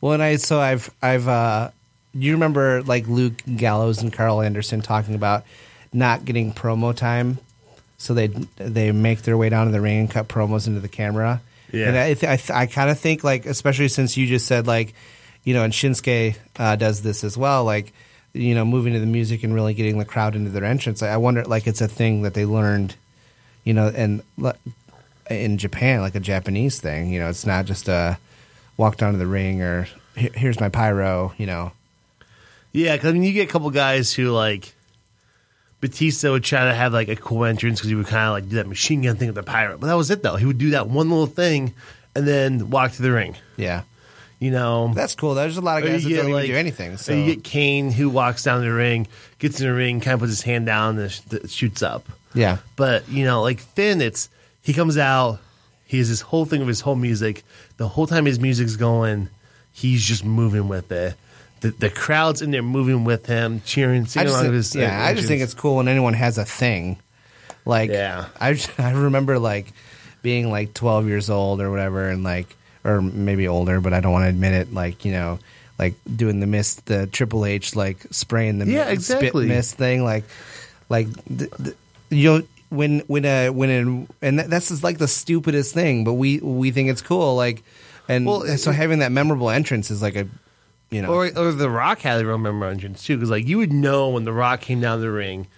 Well, and I so I've I've uh, you remember like Luke Gallows and Karl Anderson talking about not getting promo time, so they they make their way down to the ring and cut promos into the camera. Yeah. and I th- I, th- I kind of think like especially since you just said like you know and Shinsuke uh, does this as well like you know moving to the music and really getting the crowd into their entrance. I wonder like it's a thing that they learned you know, and in Japan, like a Japanese thing, you know, it's not just a walk down to the ring or here's my pyro, you know. Yeah, 'cause, I mean, you get a couple guys who like Batista would try to have like a cool entrance because he would kind of like do that machine gun thing with the pyro, but that was it though. He would do that one little thing and then walk to the ring. Yeah, You know, that's cool. There's a lot of guys that don't get, even do anything. So you get Kane who walks down the ring, gets in the ring, kind of puts his hand down, and sh- shoots up. yeah, But you know, like Finn, it's he comes out, he has this whole thing of his whole music. The whole time his music's going, he's just moving with it. The, the crowd's in there moving with him, cheering, singing along think, with his. uh, yeah, I just think it's cool when anyone has a thing. Like, Yeah. I <laughs> I remember like being like 12 years old or whatever, and like, or maybe older, but I don't want to admit it. Like, you know, like doing the mist, the Triple H, like spraying the Yeah, mi- exactly. spit mist thing, like, like th- th- you know. When when uh when in, and that, that's just like the stupidest thing, but we we think it's cool, like, and Well, so having that memorable entrance is like a, you know, Or, or The Rock had a real member entrance too, because like you would know when The Rock came down the ring,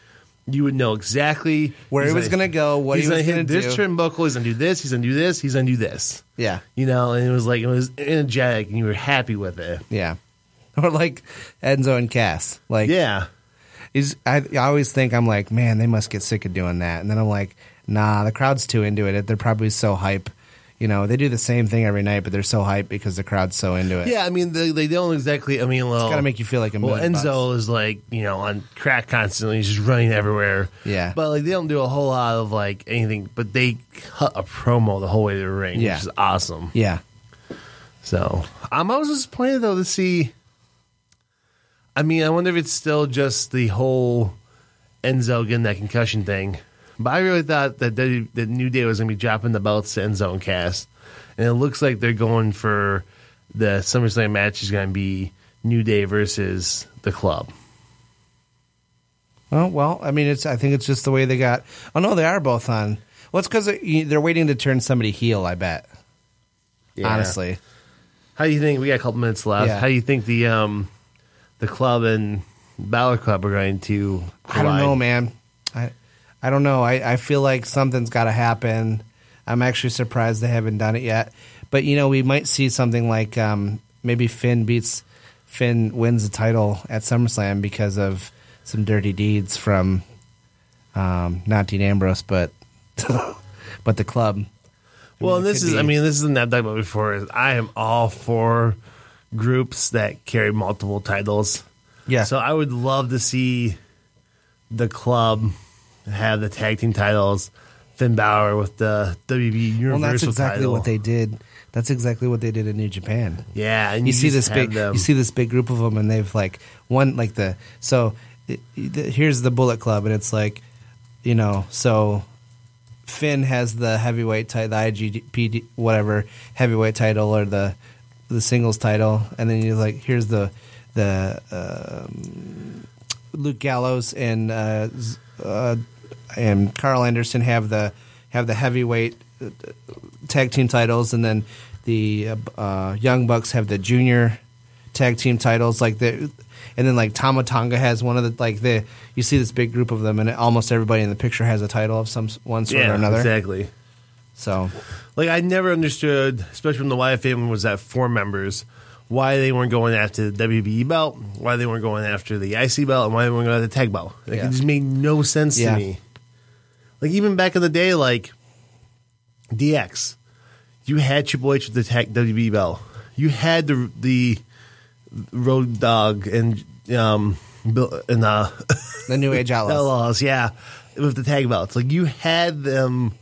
you would know exactly Where he was gonna go, what he's he was gonna hit this do. turnbuckle, he's gonna do this, he's gonna do this, he's gonna do this. yeah, You know, and it was like it was energetic, and you were happy with it. yeah, <laughs> or like Enzo and Cass, like Yeah, is I, I always think I'm like, man, they must get sick of doing that, and then I'm like, nah, the crowd's too into it. They're probably so hype. You know, they do the same thing every night, but they're so hyped because the crowd's so into it. yeah. I mean, they, they don't exactly. I mean, well, it's got to make you feel like a Well, million Enzo bucks. is like you know on crack constantly, he's just running everywhere. Yeah. but like they don't do a whole lot of like anything, but they cut a promo the whole way to the ring, Yeah. which is awesome. Yeah, So I'm always disappointed though to see. I mean, I wonder if it's still just the whole Enzo getting that concussion thing. But I really thought that the, that New Day was going to be dropping the belts to Enzo and Cass, and it looks like they're going for the SummerSlam match is going to be New Day versus the Club. Oh well, I mean, it's. I think it's just the way they got. Oh no, they are both on. Well, it's because they're waiting to turn somebody heel. I bet. Honestly, how do you think? We got a couple minutes left. Yeah. How do you think the um the club and Balor Club are going to? I don't know, man. I I don't know. I, I feel like something's got to happen. I'm actually surprised they haven't done it yet. But you know, we might see something like um, maybe Finn beats Finn wins the title at SummerSlam because of some dirty deeds from um, not Dean Ambrose, but <laughs> but the club. Well, mean, this is, I mean, this is not talked about before. Is I am all for groups that carry multiple titles. Yeah. So I would love to see the club have the tag team titles, Finn Balor with the WB Universal Well, that's exactly title. what they did. That's exactly what they did in New Japan. Yeah, and you, you see this big, them- you see this big group of them, and they've like one like the so it, the, here's the Bullet Club, and it's like you know so Finn has the heavyweight title, the IWGP whatever heavyweight title or the the singles title, and then you're like here's the the um, Luke Gallows and uh, Z- uh, and Karl Anderson have the have the heavyweight uh, tag team titles, and then the uh, uh, Young Bucks have the junior tag team titles. Like the, and then like Tama Tonga has one of the like the you see this big group of them, and almost everybody in the picture has a title of some one sort yeah, or another. exactly. So Like I never understood, especially when the Wyatt family was at four members, why they weren't going after the WBE belt, why they weren't going after the IC belt, and why they weren't going after the tag belt. Like Yeah. it just made no sense Yeah. to me. Like even back in the day, like DX, you had Triple H with the tag WBE belt. You had the the Road Dog and um Bill and uh <laughs> the New Age Outlaws. Outlaws, yeah, with the tag belts. Like you had them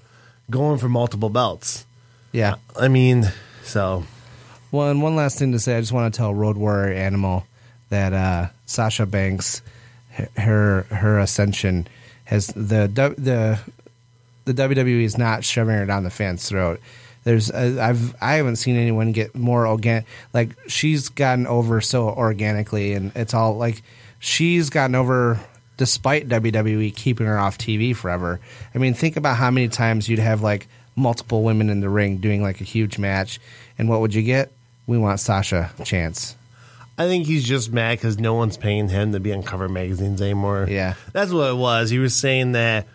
going for multiple belts. Yeah. I mean, so Well, and one last thing to say, I just want to tell Road Warrior Animal that uh, Sasha Banks, her her ascension has the the the WWE is not shoving her down the fan's throat. There's uh, I've I haven't seen anyone get more organic. Like she's gotten over so organically, and it's all like she's gotten over despite WWE keeping her off TV forever. I mean, think about how many times you'd have like multiple women in the ring doing like a huge match, and what would you get? We want Sasha chance. I think he's just mad because no one's paying him to be on cover magazines anymore. Yeah. that's what it was. He was saying that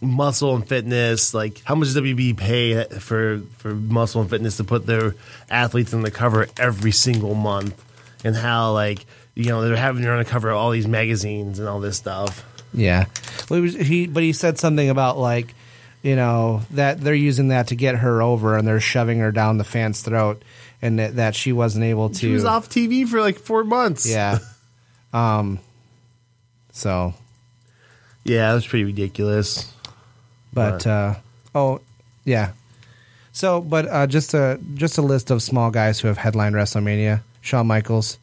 muscle and fitness, like how much does WB pay for for muscle and fitness to put their athletes on the cover every single month, and how like you know they're having her on the cover of all these magazines and all this stuff. Yeah, well, he, was, he but he said something about like you know that they're using that to get her over, and they're shoving her down the fan's throat, and that, that she wasn't able to. She was off TV for like four months. Yeah. <laughs> Um. So, yeah, it was pretty ridiculous. but uh, oh yeah. So, but uh, just a just a list of small guys who have headlined WrestleMania: Shawn Michaels,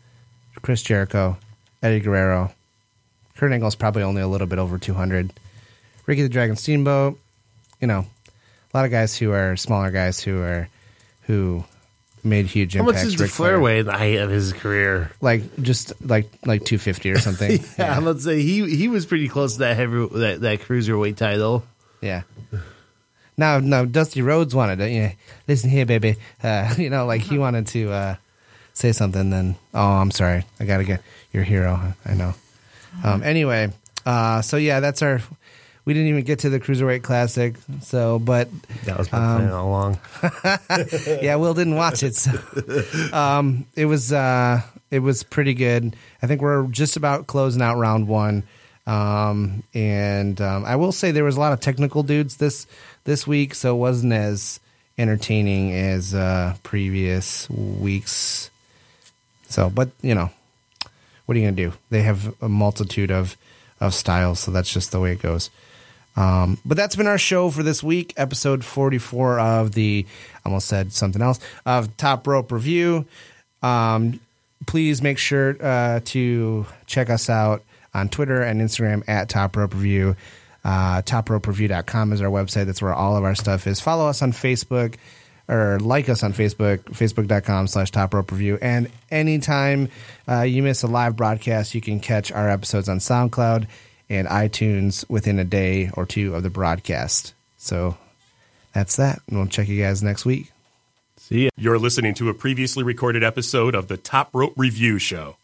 Chris Jericho, Eddie Guerrero, Kurt Angle's probably only a little bit over two hundred. Ricky the Dragon Steamboat. You know, a lot of guys who are smaller guys who are who made huge How impacts. much does Ric Flair weigh at the height of his career? Like just like like two fifty or something. <laughs> Yeah, about to say he he was pretty close to that heavy that, that cruiserweight title. Yeah. Now, no, Dusty Rhodes wanted to, yeah, listen here, baby. Uh, <laughs> you know, like he wanted to uh, say something, then, oh, I'm sorry. I got to get your hero. I know. Um, anyway, uh, so yeah, that's our, we didn't even get to the Cruiserweight Classic. So, but, That was my Um, plan all along. <laughs> yeah, Will didn't watch it. So. Um, it was, uh, it was pretty good. I think we're just about closing out round one. Um, and um, I will say there was a lot of technical dudes this this week, so it wasn't as entertaining as uh, previous weeks. So, but you know, what are you gonna do? They have a multitude of of styles, so that's just the way it goes. Um, but that's been our show for this week, episode 44 of the, I almost said something else, of Top Rope Review. Um, please make sure uh, to check us out on Twitter and Instagram at Top Rope Review. Uh, TopRopeReview.com is our website. That's where all of our stuff is. Follow us on Facebook or like us on Facebook, facebook.com slash Top Rope Review. And anytime uh, you miss a live broadcast, you can catch our episodes on SoundCloud and iTunes within a day or two of the broadcast. So that's that. And we'll check you guys next week. See ya. You're listening to a previously recorded episode of the Top Rope Review Show.